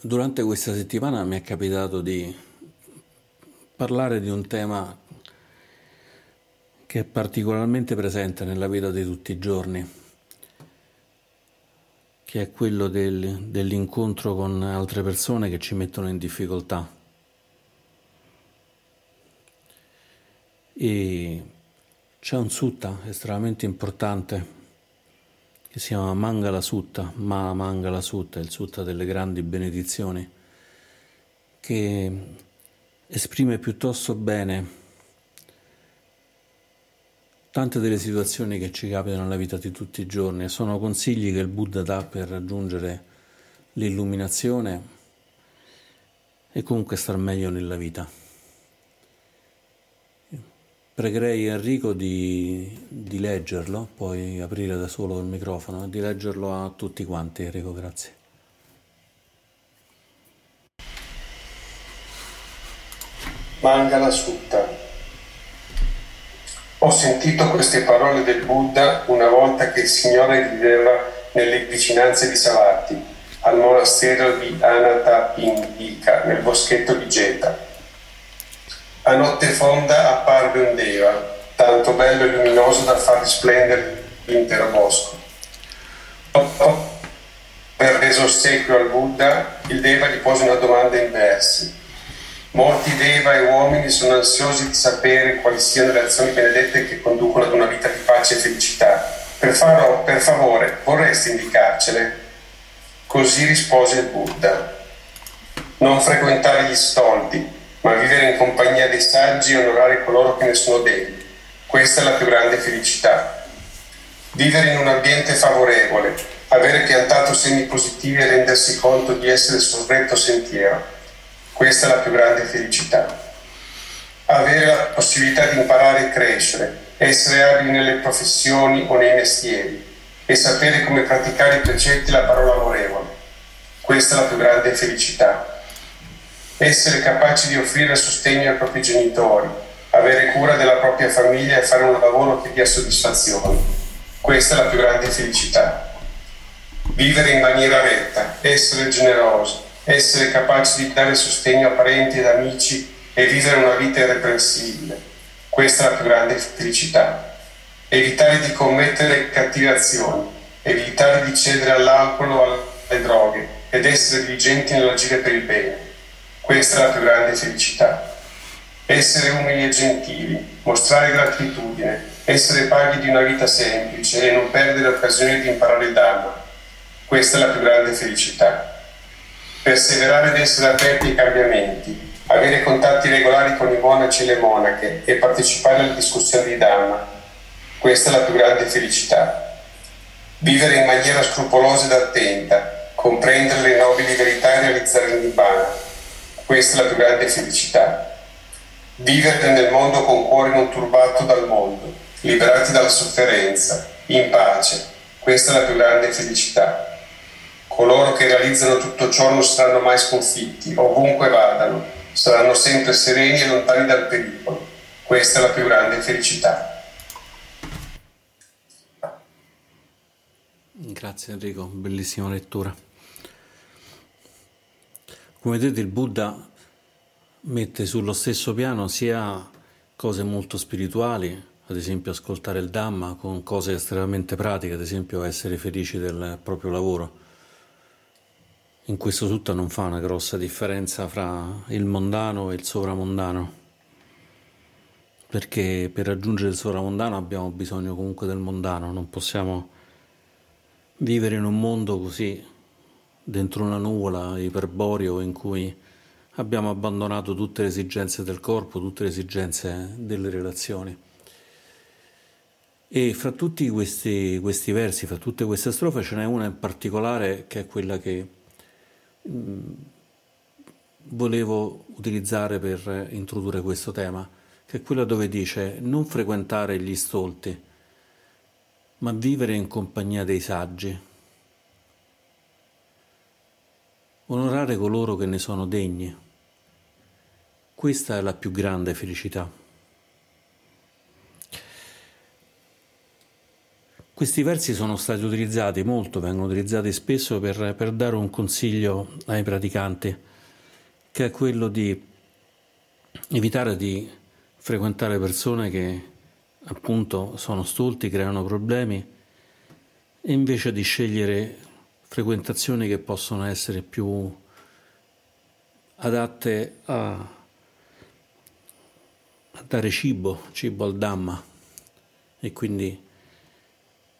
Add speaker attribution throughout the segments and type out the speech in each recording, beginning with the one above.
Speaker 1: Durante questa settimana mi è capitato di parlare di un tema che è particolarmente presente nella vita di tutti i giorni, che è quello del, dell'incontro con altre persone che ci mettono in difficoltà. E c'è un sutta estremamente importante che si chiama Mangala Sutta, Ma Mangala Sutta, il Sutta delle grandi benedizioni, che esprime piuttosto bene tante delle situazioni che ci capitano nella vita di tutti i giorni e sono consigli che il Buddha dà per raggiungere l'illuminazione e comunque star meglio nella vita. Pregherei Enrico di, di, leggerlo, puoi aprire da solo il microfono, di leggerlo a tutti quanti, Enrico, grazie.
Speaker 2: Mangala Sutta. Ho sentito queste parole del Buddha una volta che il Signore viveva nelle vicinanze di Savatthi, al monastero di Anathapindika, nel boschetto di Geta a notte fonda apparve un Deva, tanto bello e luminoso da far risplendere l'intero bosco. Dopo aver reso ossequio al Buddha, il Deva gli pose una domanda in versi. Molti Deva e uomini sono ansiosi di sapere quali siano le azioni benedette che conducono ad una vita di pace e felicità. Per, farò, per favore, vorresti indicarcele? Così rispose il Buddha. Non frequentare gli stolti, ma vivere in compagnia dei saggi e onorare coloro che ne sono degni. Questa è la più grande felicità. Vivere in un ambiente favorevole, avere piantato semi positivi e rendersi conto di essere sul retto sentiero. Questa è la più grande felicità. Avere la possibilità di imparare e crescere, essere abili nelle professioni o nei mestieri e sapere come praticare i precetti e la parola amorevole. Questa è la più grande felicità essere capaci di offrire sostegno ai propri genitori, avere cura della propria famiglia e fare un lavoro che dia soddisfazione. Questa è la più grande felicità. Vivere in maniera retta, essere generosi, essere capaci di dare sostegno a parenti ed amici e vivere una vita irreprensibile. Questa è la più grande felicità. Evitare di commettere cattive azioni, evitare di cedere all'alcol o alle droghe ed essere diligenti nell'agire per il bene questa è la più grande felicità. Essere umili e gentili, mostrare gratitudine, essere paghi di una vita semplice e non perdere occasione di imparare il Dhamma. Questa è la più grande felicità. Perseverare ed essere aperti ai cambiamenti, avere contatti regolari con i monaci e le monache e partecipare alle discussioni di Dhamma. Questa è la più grande felicità. Vivere in maniera scrupolosa ed attenta, comprendere le nobili verità e realizzare il Nibbana questa è la più grande felicità. Vivere nel mondo con cuore non turbato dal mondo, liberati dalla sofferenza, in pace. Questa è la più grande felicità. Coloro che realizzano tutto ciò non saranno mai sconfitti, ovunque vadano, saranno sempre sereni e lontani dal pericolo. Questa è la più grande felicità.
Speaker 1: Grazie Enrico, bellissima lettura. Come vedete il Buddha mette sullo stesso piano sia cose molto spirituali, ad esempio ascoltare il Dhamma, con cose estremamente pratiche, ad esempio essere felici del proprio lavoro. In questo tutto non fa una grossa differenza fra il mondano e il sovramondano, perché per raggiungere il sovramondano abbiamo bisogno comunque del mondano, non possiamo vivere in un mondo così dentro una nuvola iperboreo in cui abbiamo abbandonato tutte le esigenze del corpo, tutte le esigenze delle relazioni. E fra tutti questi, questi versi, fra tutte queste strofe, ce n'è una in particolare che è quella che mh, mm, volevo utilizzare per introdurre questo tema, che è quella dove dice non frequentare gli stolti, ma vivere in compagnia dei saggi. Onorare coloro che ne sono degni. Questa è la più grande felicità. Questi versi sono stati utilizzati molto, vengono utilizzati spesso per, per dare un consiglio ai praticanti, che è quello di evitare di frequentare persone che appunto sono stolti, creano problemi, e invece di scegliere frequentazioni che possono essere più adatte a, a dare cibo, cibo al Dhamma. E quindi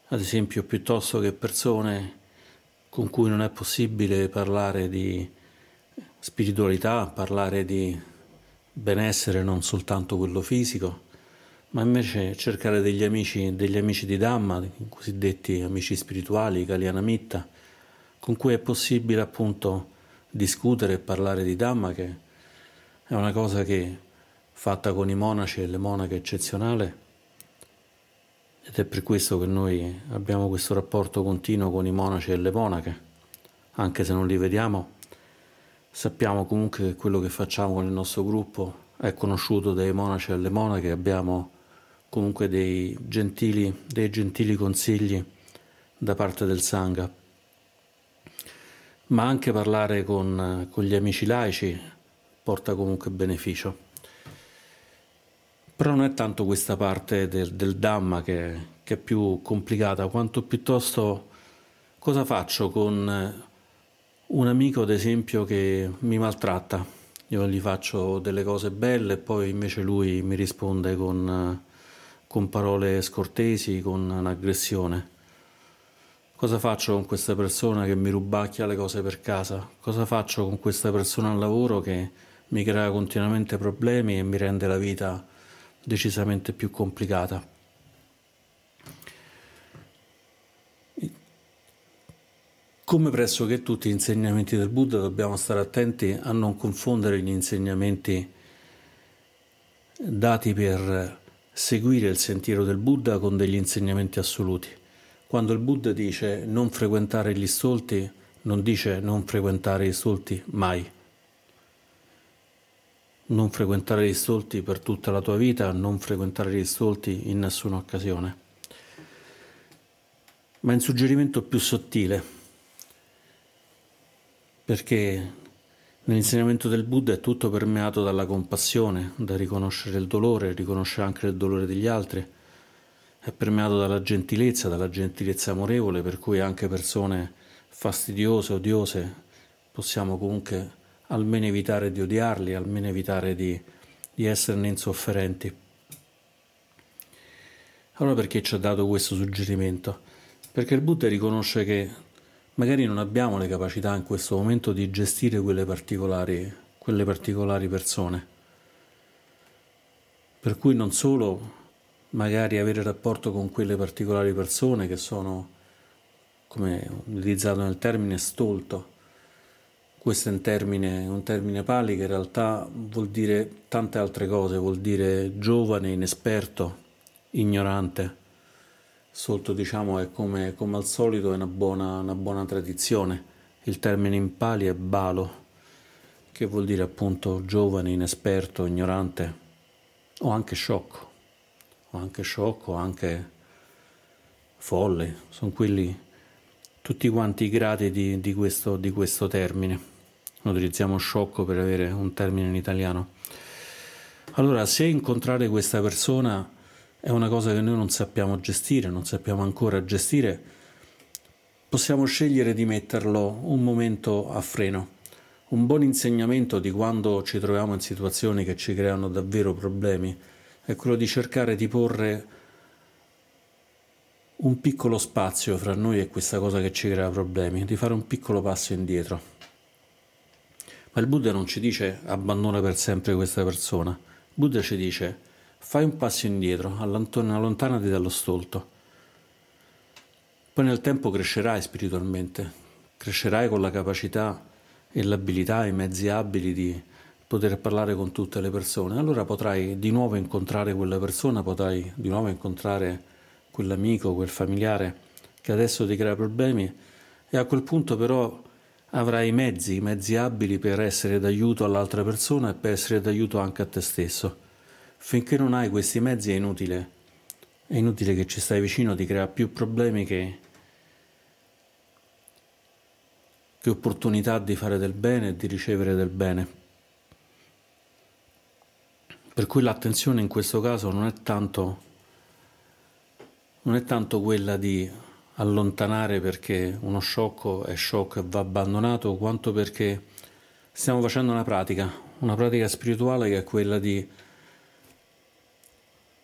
Speaker 1: ad esempio piuttosto che persone con cui non è possibile parlare di spiritualità, parlare di benessere non soltanto quello fisico, ma invece cercare degli amici, degli amici di Dhamma, i cosiddetti amici spirituali, Kalyanamitta, con cui è possibile appunto discutere e parlare di Dhamma, che è una cosa che fatta con i monaci e le monache eccezionale ed è per questo che noi abbiamo questo rapporto continuo con i monaci e le monache, anche se non li vediamo, sappiamo comunque che quello che facciamo con il nostro gruppo è conosciuto dai monaci e alle monache, abbiamo comunque dei gentili, dei gentili consigli da parte del Sangha. Ma anche parlare con, con gli amici laici porta comunque beneficio. Però non è tanto questa parte del, del Dhamma che, che, è più complicata, quanto piuttosto cosa faccio con un amico, ad esempio, che mi maltratta. Io gli faccio delle cose belle e poi invece lui mi risponde con, con parole scortesi, con un'aggressione. Cosa faccio con questa persona che mi rubacchia le cose per casa? Cosa faccio con questa persona al lavoro che mi crea continuamente problemi e mi rende la vita decisamente più complicata. Come pressoché tutti gli insegnamenti del Buddha dobbiamo stare attenti a non confondere gli insegnamenti dati per seguire il sentiero del Buddha con degli insegnamenti assoluti. Quando il Buddha dice non frequentare gli stolti, non dice non frequentare gli stolti mai non frequentare gli stolti per tutta la tua vita, non frequentare gli stolti in nessuna occasione. Ma è un suggerimento più sottile, perché nell'insegnamento del Buddha è tutto permeato dalla compassione, da riconoscere il dolore, riconoscere anche il dolore degli altri, è permeato dalla gentilezza, dalla gentilezza amorevole, per cui anche persone fastidiose, odiose, possiamo comunque almeno evitare di odiarli, almeno evitare di, di esserne insofferenti. Allora perché ci ha dato questo suggerimento? Perché il Buddha riconosce che magari non abbiamo le capacità in questo momento di gestire quelle particolari, quelle particolari persone. Per cui non solo magari avere rapporto con quelle particolari persone che sono, come utilizzato nel termine, stolto, questo è un termine, un termine pali che in realtà vuol dire tante altre cose, vuol dire giovane, inesperto, ignorante. Sotto diciamo è come, come al solito è una buona, una buona tradizione. Il termine in pali è balo, che vuol dire appunto giovane, inesperto, ignorante o anche sciocco, anche sciocco, anche folle, sono quelli tutti quanti i gradi di, di, questo, di questo termine utilizziamo sciocco per avere un termine in italiano. Allora, se incontrare questa persona è una cosa che noi non sappiamo gestire, non sappiamo ancora gestire, possiamo scegliere di metterlo un momento a freno. Un buon insegnamento di quando ci troviamo in situazioni che ci creano davvero problemi è quello di cercare di porre un piccolo spazio fra noi e questa cosa che ci crea problemi, di fare un piccolo passo indietro. Ma il Buddha non ci dice abbandona per sempre questa persona. Il Buddha ci dice fai un passo indietro, allontanati dallo stolto. Poi nel tempo crescerai spiritualmente, crescerai con la capacità e l'abilità, i mezzi abili di poter parlare con tutte le persone. Allora potrai di nuovo incontrare quella persona, potrai di nuovo incontrare quell'amico, quel familiare che adesso ti crea problemi e a quel punto però avrai i mezzi, i mezzi abili per essere d'aiuto all'altra persona e per essere d'aiuto anche a te stesso. Finché non hai questi mezzi è inutile è inutile che ci stai vicino, ti crea più problemi che, che opportunità di fare del bene e di ricevere del bene. Per cui l'attenzione in questo caso non è tanto, non è tanto quella di allontanare perché uno sciocco è sciocco e va abbandonato, quanto perché stiamo facendo una pratica, una pratica spirituale che è quella di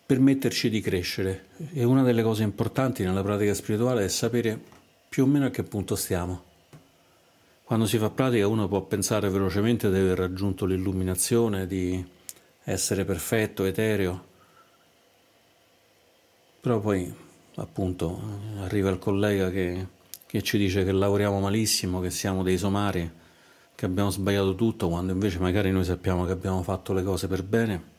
Speaker 1: permetterci di crescere. E una delle cose importanti nella pratica spirituale è sapere più o meno a che punto stiamo. Quando si fa pratica uno può pensare velocemente di aver raggiunto l'illuminazione, di essere perfetto, etereo, però poi appunto arriva il collega che, che ci dice che lavoriamo malissimo, che siamo dei somari, che abbiamo sbagliato tutto, quando invece magari noi sappiamo che abbiamo fatto le cose per bene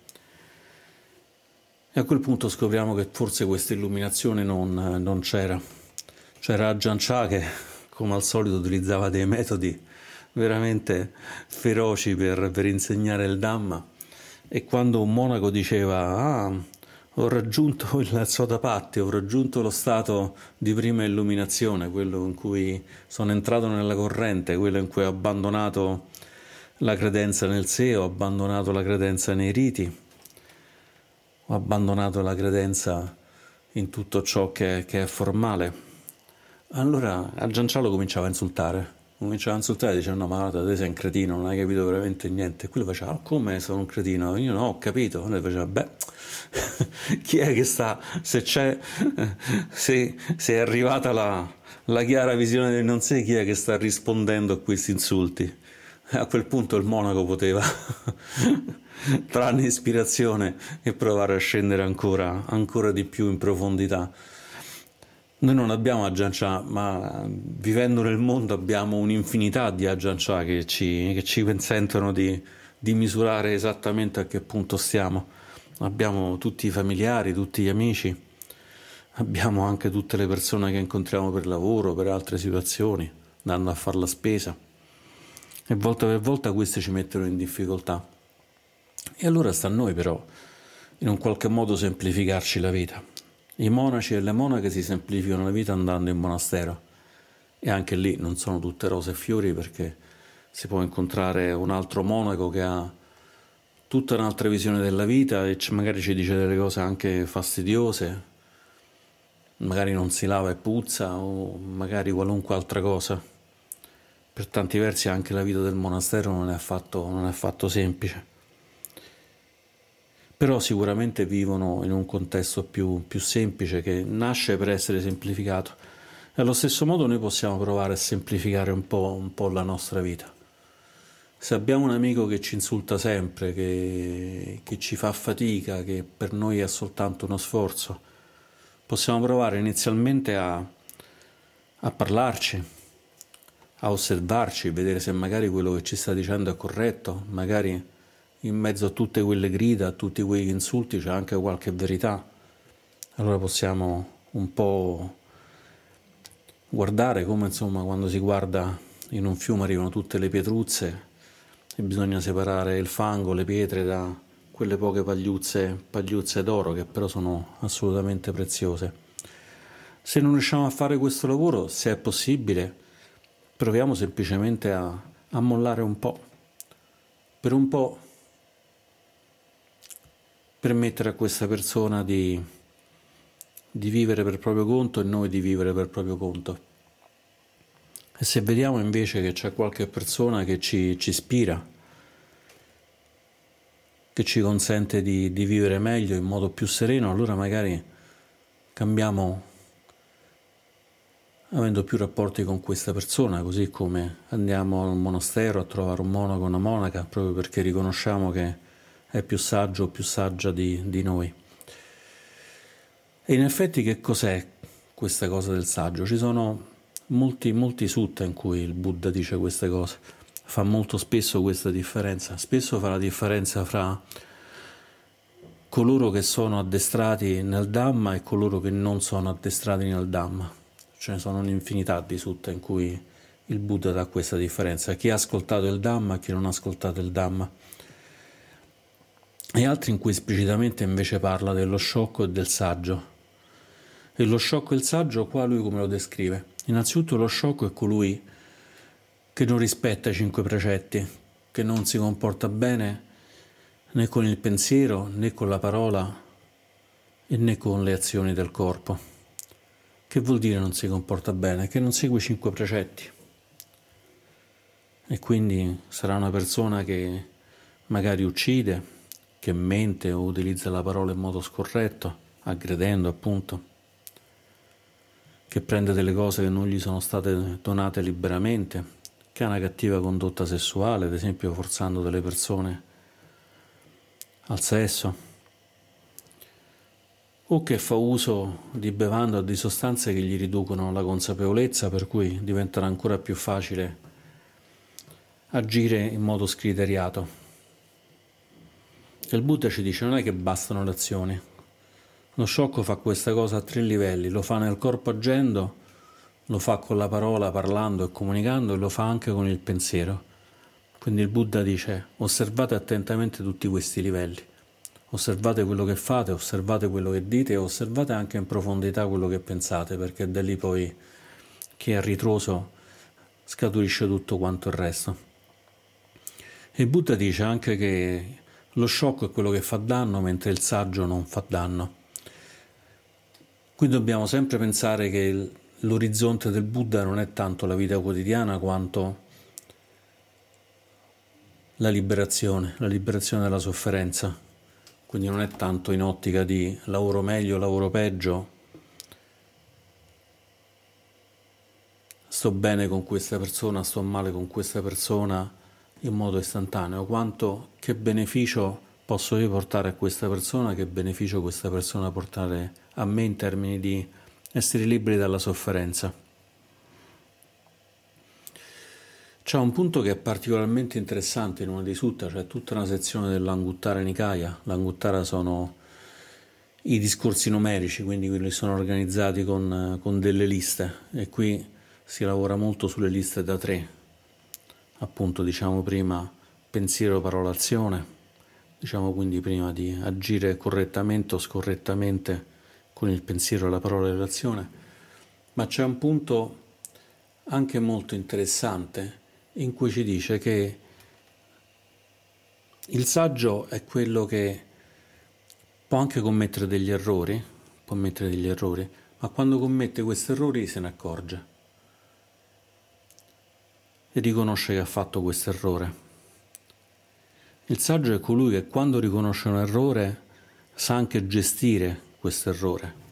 Speaker 1: e a quel punto scopriamo che forse questa illuminazione non, non c'era. C'era Ajahn Chah che, come al solito, utilizzava dei metodi veramente feroci per, per insegnare il Dhamma. E quando un monaco diceva: Ah, ho raggiunto il Sotapatti, ho raggiunto lo stato di prima illuminazione, quello in cui sono entrato nella corrente, quello in cui ho abbandonato la credenza nel sé, ho abbandonato la credenza nei riti ho abbandonato la credenza in tutto ciò che, che è formale. Allora a Giancialo cominciava a insultare, cominciava a insultare dicendo no ma te sei un cretino, non hai capito veramente niente. E quello faceva oh, come sono un cretino? Io no ho capito. E lui faceva beh chi è che sta, se c'è, se, se è arrivata la, la chiara visione del non sé, chi è che sta rispondendo a questi insulti? A quel punto il monaco poteva trarne ispirazione e provare a scendere ancora, ancora di più in profondità. Noi non abbiamo Ajahn ma vivendo nel mondo abbiamo un'infinità di Ajahn che ci, che ci consentono di, di misurare esattamente a che punto stiamo. Abbiamo tutti i familiari, tutti gli amici, abbiamo anche tutte le persone che incontriamo per lavoro, per altre situazioni, andando a fare la spesa. E volta per volta queste ci mettono in difficoltà. E allora sta a noi però in un qualche modo semplificarci la vita. I monaci e le monache si semplificano la vita andando in monastero. E anche lì non sono tutte rose e fiori perché si può incontrare un altro monaco che ha tutta un'altra visione della vita e magari ci dice delle cose anche fastidiose, magari non si lava e puzza o magari qualunque altra cosa. Per tanti versi anche la vita del monastero non è affatto, non è affatto semplice però sicuramente vivono in un contesto più, più semplice che nasce per essere semplificato. E allo stesso modo noi possiamo provare a semplificare un po', un po', la nostra vita. Se abbiamo un amico che ci insulta sempre, che, che ci fa fatica, che per noi è soltanto uno sforzo, possiamo provare inizialmente a, a parlarci, a osservarci, vedere se magari quello che ci sta dicendo è corretto, magari in mezzo a tutte quelle grida, a tutti quegli insulti c'è anche qualche verità. Allora possiamo un po' guardare come insomma quando si guarda in un fiume arrivano tutte le pietruzze e bisogna separare il fango, le pietre da quelle poche pagliuzze, pagliuzze d'oro che però sono assolutamente preziose. Se non riusciamo a fare questo lavoro, se è possibile, proviamo semplicemente a, a mollare un po'. Per un po' permettere a questa persona di, di vivere per proprio conto e noi di vivere per proprio conto. E se vediamo invece che c'è qualche persona che ci, ci ispira, che ci consente di, di, vivere meglio in modo più sereno, allora magari cambiamo avendo più rapporti con questa persona, così come andiamo al monastero a trovare un monaco o una monaca, proprio perché riconosciamo che è più saggio o più saggia di, di noi. E in effetti che cos'è questa cosa del saggio? Ci sono molti, molti sutta in cui il Buddha dice queste cose, fa molto spesso questa differenza, spesso fa la differenza fra coloro che sono addestrati nel Dhamma e coloro che non sono addestrati nel Dhamma. Ce ne sono un'infinità di sutta in cui il Buddha dà questa differenza, chi ha ascoltato il Dhamma e chi non ha ascoltato il Dhamma e altri in cui esplicitamente invece parla dello sciocco e del saggio, E lo sciocco e il saggio qua lui come lo descrive? Innanzitutto lo sciocco è colui che non rispetta i cinque precetti, che non si comporta bene né con il pensiero né con la parola e né con le azioni del corpo. Che vuol dire non si comporta bene? Che non segue i cinque precetti. E quindi sarà una persona che magari uccide, che mente o utilizza la parola in modo scorretto, aggredendo appunto che prende delle cose che non gli sono state donate liberamente, che ha una cattiva condotta sessuale, ad esempio forzando delle persone al sesso, o che fa uso di bevande o di sostanze che gli riducono la consapevolezza, per cui diventerà ancora più facile agire in modo scriteriato. Il Buddha ci dice non è che bastano le azioni, lo sciocco fa questa cosa a tre livelli, lo fa nel corpo agendo, lo fa con la parola parlando e comunicando e lo fa anche con il pensiero. Quindi il Buddha dice osservate attentamente tutti questi livelli, osservate quello che fate, osservate quello che dite e osservate anche in profondità quello che pensate, perché da lì poi che è ritroso scaturisce tutto quanto il resto. Il Buddha dice anche che lo sciocco è quello che fa danno mentre il saggio non fa danno. Qui dobbiamo sempre pensare che l'orizzonte del Buddha non è tanto la vita quotidiana quanto la liberazione, la liberazione dalla sofferenza. Quindi non è tanto in ottica di lavoro meglio, lavoro peggio, sto bene con questa persona, sto male con questa persona in modo istantaneo, quanto che beneficio posso io portare a questa persona, che beneficio questa persona portare a me in termini di essere liberi dalla sofferenza. C'è un punto che è particolarmente interessante in una dei sutta, cioè tutta una sezione dell'Anguttara Nikaya. L'Anguttara sono i discorsi numerici, quindi quelli sono organizzati con, con delle liste e qui si lavora molto sulle liste da tre, appunto diciamo prima pensiero, parola, azione, diciamo quindi prima di agire correttamente o scorrettamente con il pensiero, la parola e l'azione, ma c'è un punto anche molto interessante in cui ci dice che il saggio è quello che può anche commettere degli errori, può mettere degli errori, ma quando commette questi errori se ne accorge e riconosce che ha fatto questo errore il saggio è colui che quando riconosce un errore sa anche gestire questo errore.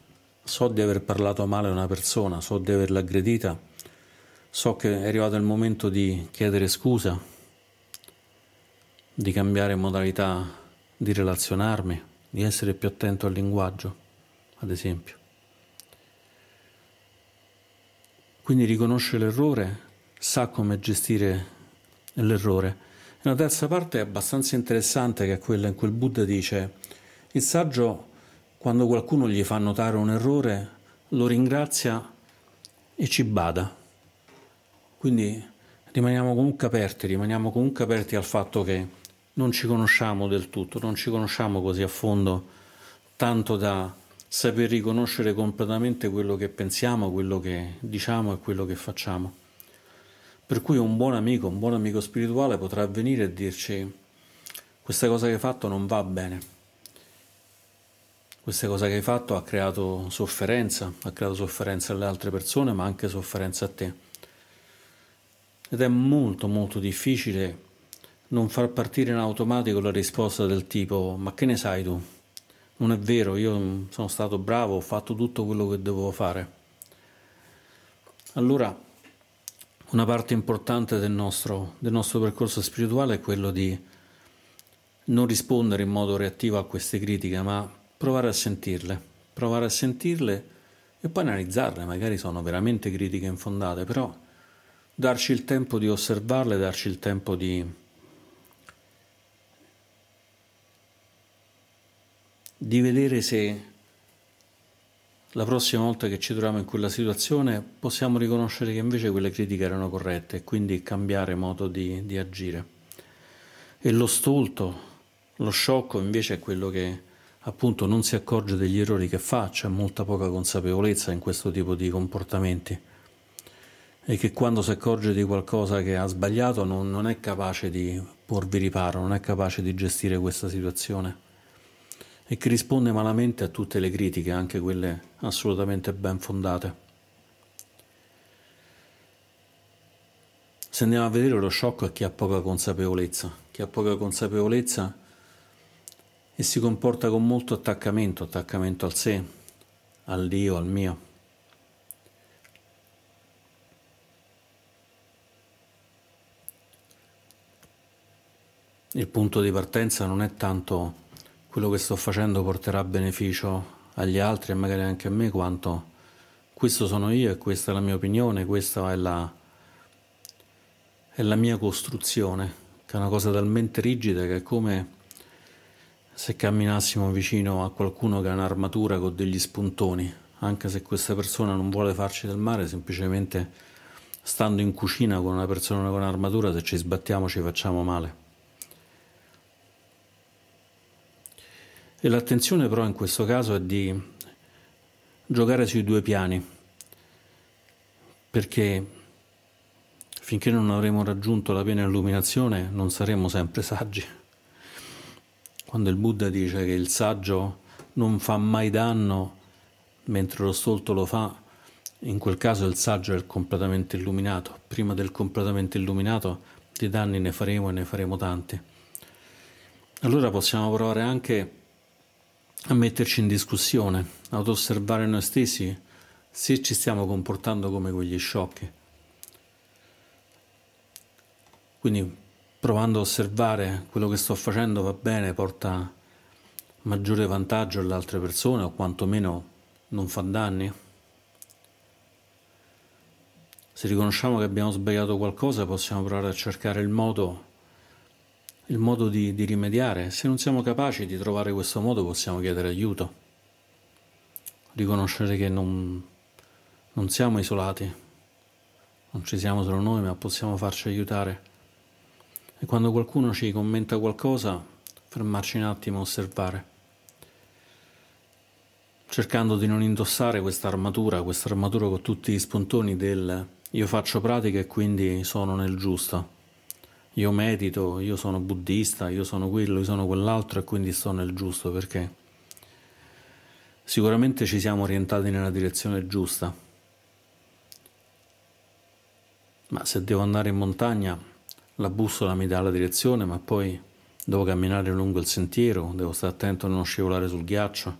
Speaker 1: So di aver parlato male a una persona, so di averla aggredita, so che è arrivato il momento di chiedere scusa, di cambiare modalità di relazionarmi, di essere più attento al linguaggio, ad esempio. Quindi riconosce l'errore, sa come gestire l'errore una terza parte è abbastanza interessante che è quella in cui il Buddha dice il saggio quando qualcuno gli fa notare un errore lo ringrazia e ci bada. Quindi rimaniamo comunque aperti, rimaniamo comunque aperti al fatto che non ci conosciamo del tutto, non ci conosciamo così a fondo, tanto da saper riconoscere completamente quello che pensiamo, quello che diciamo e quello che facciamo. Per cui un buon amico, un buon amico spirituale potrà venire e dirci questa cosa che hai fatto non va bene, questa cosa che hai fatto ha creato sofferenza, ha creato sofferenza alle altre persone ma anche sofferenza a te. Ed è molto molto difficile non far partire in automatico la risposta del tipo ma che ne sai tu? Non è vero, io sono stato bravo, ho fatto tutto quello che dovevo fare. Allora una parte importante del nostro, del nostro percorso spirituale è quello di non rispondere in modo reattivo a queste critiche, ma provare a sentirle, provare a sentirle e poi analizzarle, magari sono veramente critiche infondate, però darci il tempo di osservarle, darci il tempo di, di vedere se la prossima volta che ci troviamo in quella situazione possiamo riconoscere che invece quelle critiche erano corrette e quindi cambiare modo di, di agire. E lo stolto, lo sciocco invece è quello che appunto non si accorge degli errori che fa, c'è molta poca consapevolezza in questo tipo di comportamenti e che quando si accorge di qualcosa che ha sbagliato non, non è capace di porvi riparo, non è capace di gestire questa situazione e che risponde malamente a tutte le critiche, anche quelle assolutamente ben fondate. Se andiamo a vedere lo shock è chi ha poca consapevolezza, chi ha poca consapevolezza e si comporta con molto attaccamento, attaccamento al sé, al Dio, al mio. Il punto di partenza non è tanto quello che sto facendo porterà beneficio agli altri e magari anche a me, quanto questo sono io e questa è la mia opinione, questa è la, è la mia costruzione, che è una cosa talmente rigida che è come se camminassimo vicino a qualcuno che ha un'armatura con degli spuntoni, anche se questa persona non vuole farci del male, semplicemente stando in cucina con una persona con un'armatura, se ci sbattiamo ci facciamo male. E l'attenzione però in questo caso è di giocare sui due piani, perché finché non avremo raggiunto la piena illuminazione non saremo sempre saggi. Quando il Buddha dice che il saggio non fa mai danno mentre lo stolto lo fa, in quel caso il saggio è il completamente illuminato. Prima del completamente illuminato di danni ne faremo e ne faremo tanti. Allora possiamo provare anche a metterci in discussione, ad osservare noi stessi se ci stiamo comportando come quegli sciocchi. Quindi provando a osservare quello che sto facendo va bene, porta maggiore vantaggio alle altre persone o quantomeno non fa danni. Se riconosciamo che abbiamo sbagliato qualcosa possiamo provare a cercare il modo il modo di, di rimediare. Se non siamo capaci di trovare questo modo possiamo chiedere aiuto, riconoscere che non, non siamo isolati, non ci siamo solo noi, ma possiamo farci aiutare. E quando qualcuno ci commenta qualcosa, fermarci un attimo a osservare, cercando di non indossare questa armatura, questa armatura con tutti gli spuntoni del io faccio pratica e quindi sono nel giusto io medito, io sono buddista, io sono quello, io sono quell'altro e quindi sto nel giusto perché sicuramente ci siamo orientati nella direzione giusta. Ma se devo andare in montagna, la bussola mi dà la direzione, ma poi devo camminare lungo il sentiero, devo stare attento a non scivolare sul ghiaccio,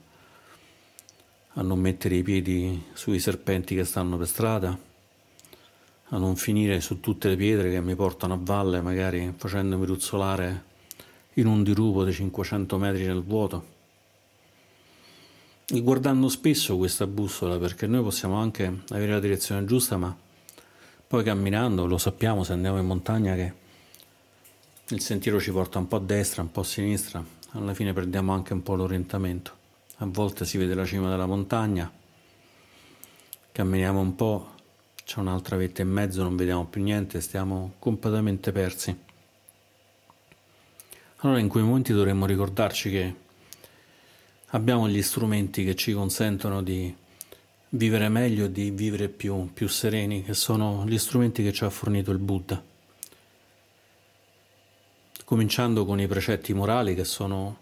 Speaker 1: a non mettere i piedi sui serpenti che stanno per strada a non finire su tutte le pietre che mi portano a valle, magari facendomi ruzzolare in un dirupo di 500 metri nel vuoto. E guardando spesso questa bussola, perché noi possiamo anche avere la direzione giusta, ma poi camminando lo sappiamo se andiamo in montagna che il sentiero ci porta un po' a destra, un po' a sinistra, alla fine perdiamo anche un po' l'orientamento. A volte si vede la cima della montagna, camminiamo un po' c'è un'altra vetta in mezzo, non vediamo più niente, stiamo completamente persi. Allora in quei momenti dovremmo ricordarci che abbiamo gli strumenti che ci consentono di vivere meglio, di vivere più, più sereni, che sono gli strumenti che ci ha fornito il Buddha. Cominciando con i precetti morali che sono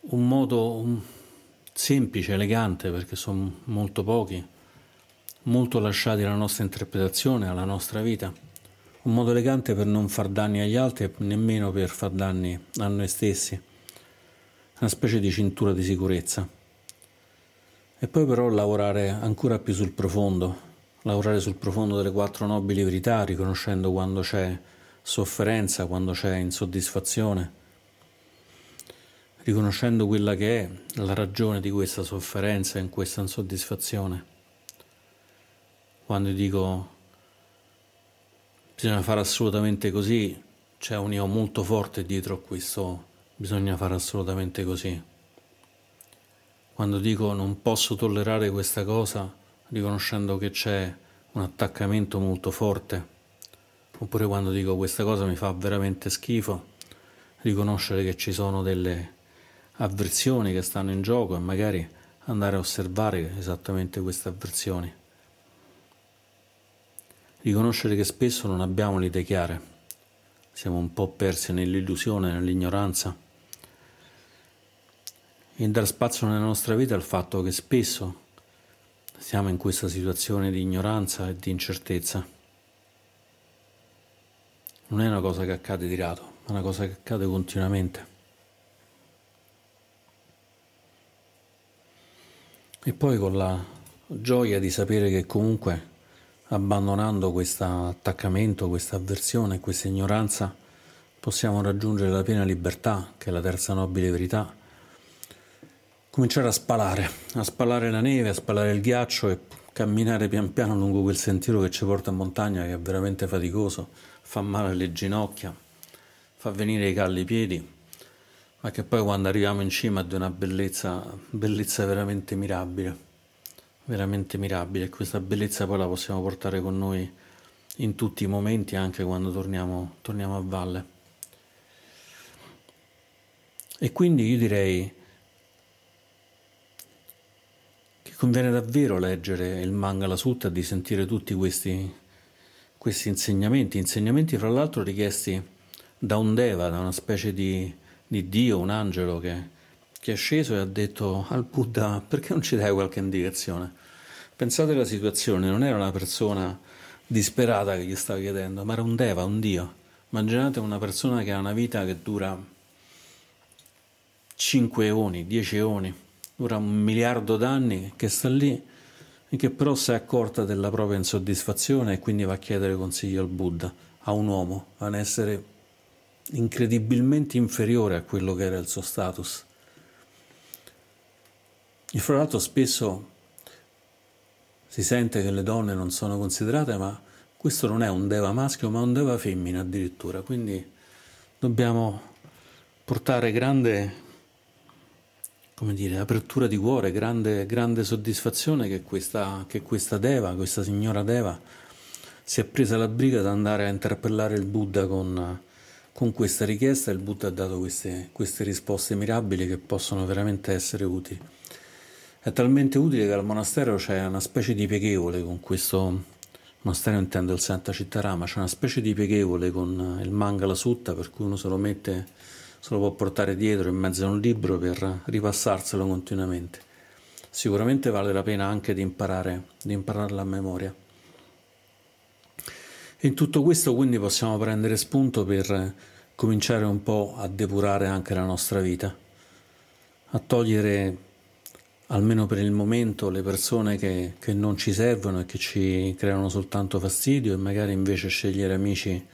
Speaker 1: un modo semplice, elegante, perché sono molto pochi, molto lasciati alla nostra interpretazione, alla nostra vita, un modo elegante per non far danni agli altri e nemmeno per far danni a noi stessi, una specie di cintura di sicurezza. E poi però lavorare ancora più sul profondo, lavorare sul profondo delle quattro nobili verità, riconoscendo quando c'è sofferenza, quando c'è insoddisfazione, riconoscendo quella che è la ragione di questa sofferenza e in questa insoddisfazione quando dico bisogna fare assolutamente così, c'è un io molto forte dietro a questo bisogna fare assolutamente così. Quando dico non posso tollerare questa cosa, riconoscendo che c'è un attaccamento molto forte, oppure quando dico questa cosa mi fa veramente schifo, riconoscere che ci sono delle avversioni che stanno in gioco e magari andare a osservare esattamente queste avversioni. Riconoscere che spesso non abbiamo le idee chiare, siamo un po' persi nell'illusione, nell'ignoranza e dar spazio nella nostra vita al fatto che spesso siamo in questa situazione di ignoranza e di incertezza. Non è una cosa che accade di rado, è una cosa che accade continuamente. E poi con la gioia di sapere che comunque abbandonando questo attaccamento, questa avversione, questa ignoranza, possiamo raggiungere la piena libertà, che è la terza nobile verità, cominciare a spalare, a spalare la neve, a spalare il ghiaccio e camminare pian piano lungo quel sentiero che ci porta in montagna, che è veramente faticoso, fa male alle ginocchia, fa venire i calli piedi ma che poi quando arriviamo in cima è di una bellezza, bellezza veramente mirabile, veramente mirabile e questa bellezza poi la possiamo portare con noi in tutti i momenti, anche quando torniamo, torniamo a valle. E quindi io direi che conviene davvero leggere il Mangala Sutta e di sentire tutti questi, questi insegnamenti, insegnamenti fra l'altro richiesti da un Deva, da una specie di di Dio, un angelo che, che è sceso e ha detto al Buddha perché non ci dai qualche indicazione? Pensate alla situazione, non era una persona disperata che gli stava chiedendo, ma era un Deva, un Dio. Immaginate una persona che ha una vita che dura 5 eoni, 10 eoni, dura un miliardo d'anni, che sta lì e che però si è accorta della propria insoddisfazione e quindi va a chiedere consiglio al Buddha, a un uomo, a un essere incredibilmente inferiore a quello che era il suo status. E fra l'altro spesso si sente che le donne non sono considerate, ma questo non è un deva maschio, ma un deva femmina addirittura, quindi dobbiamo portare grande come dire, apertura di cuore, grande, grande soddisfazione che questa, che questa Deva, questa signora Deva, si è presa la briga di andare a interpellare il Buddha con, con questa richiesta il Buddha ha dato queste, queste risposte mirabili che possono veramente essere utili. È talmente utile che al monastero c'è una specie di pieghevole con questo monastero intendo il Santa Cittarama, c'è una specie di pieghevole con il Mangala Sutta per cui uno se lo mette, se lo può portare dietro in mezzo a un libro per ripassarselo continuamente. Sicuramente vale la pena anche di imparare, di impararla a memoria. In tutto questo quindi possiamo prendere spunto per cominciare un po' a depurare anche la nostra vita, a togliere almeno per il momento le persone che, che non ci servono e che ci creano soltanto fastidio e magari invece scegliere amici,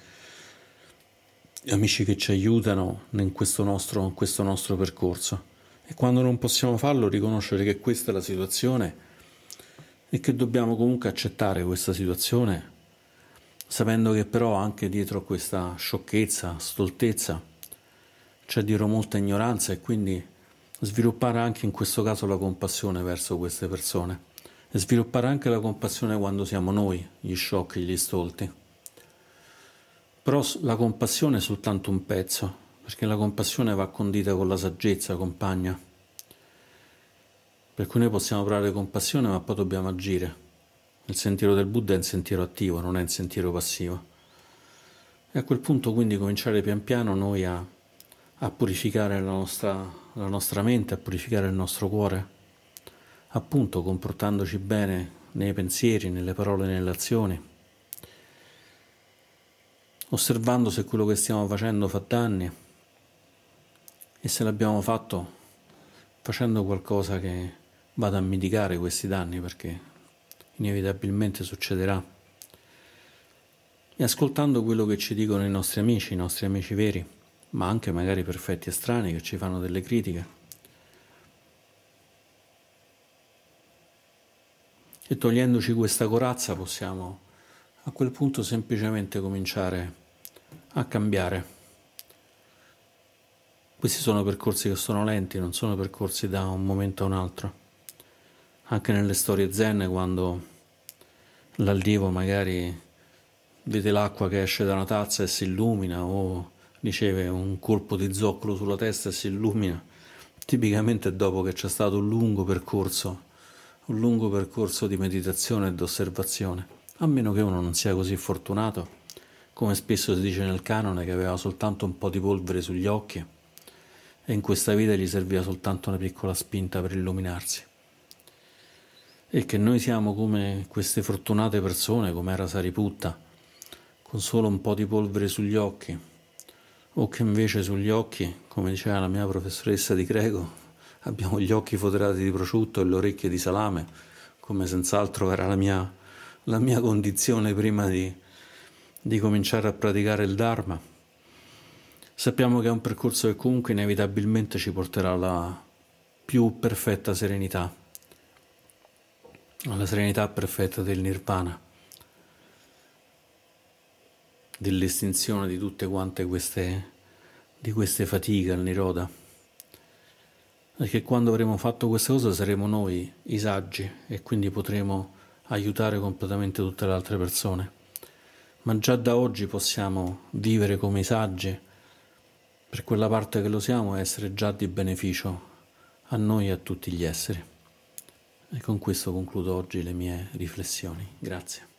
Speaker 1: amici che ci aiutano in questo nostro, in questo nostro percorso. E quando non possiamo farlo, riconoscere che questa è la situazione e che dobbiamo comunque accettare questa situazione sapendo che però anche dietro questa sciocchezza, stoltezza, c'è dietro molta ignoranza e quindi sviluppare anche in questo caso la compassione verso queste persone e sviluppare anche la compassione quando siamo noi gli sciocchi, gli stolti. Però la compassione è soltanto un pezzo, perché la compassione va condita con la saggezza, compagna. Per cui noi possiamo provare compassione, ma poi dobbiamo agire. Il sentiero del Buddha è un sentiero attivo, non è un sentiero passivo. E a quel punto quindi cominciare pian piano noi a, a purificare la nostra, la nostra mente, a purificare il nostro cuore, appunto comportandoci bene nei pensieri, nelle parole, nelle azioni, osservando se quello che stiamo facendo fa danni e se l'abbiamo fatto facendo qualcosa che vada a mitigare questi danni perché inevitabilmente succederà. E ascoltando quello che ci dicono i nostri amici, i nostri amici veri, ma anche magari perfetti estranei che ci fanno delle critiche. E togliendoci questa corazza possiamo a quel punto semplicemente cominciare a cambiare. Questi sono percorsi che sono lenti, non sono percorsi da un momento a un altro anche nelle storie zen quando l'allievo magari vede l'acqua che esce da una tazza e si illumina o riceve un colpo di zoccolo sulla testa e si illumina, tipicamente dopo che c'è stato un lungo percorso, un lungo percorso di meditazione e di osservazione, a meno che uno non sia così fortunato, come spesso si dice nel canone, che aveva soltanto un po' di polvere sugli occhi e in questa vita gli serviva soltanto una piccola spinta per illuminarsi. E che noi siamo come queste fortunate persone, come era Sariputta, con solo un po' di polvere sugli occhi, o che invece sugli occhi, come diceva la mia professoressa di greco, abbiamo gli occhi foderati di prosciutto e le orecchie di salame, come senz'altro era la mia, la mia condizione prima di, di cominciare a praticare il Dharma. Sappiamo che è un percorso che comunque inevitabilmente ci porterà alla più perfetta serenità, alla serenità perfetta del nirvana, dell'estinzione di tutte quante queste, di queste fatiche al niroda. Perché quando avremo fatto questa cosa saremo noi i saggi e quindi potremo aiutare completamente tutte le altre persone. Ma già da oggi possiamo vivere come i saggi per quella parte che lo siamo, essere già di beneficio a noi e a tutti gli esseri. E con questo concludo oggi le mie riflessioni. Grazie.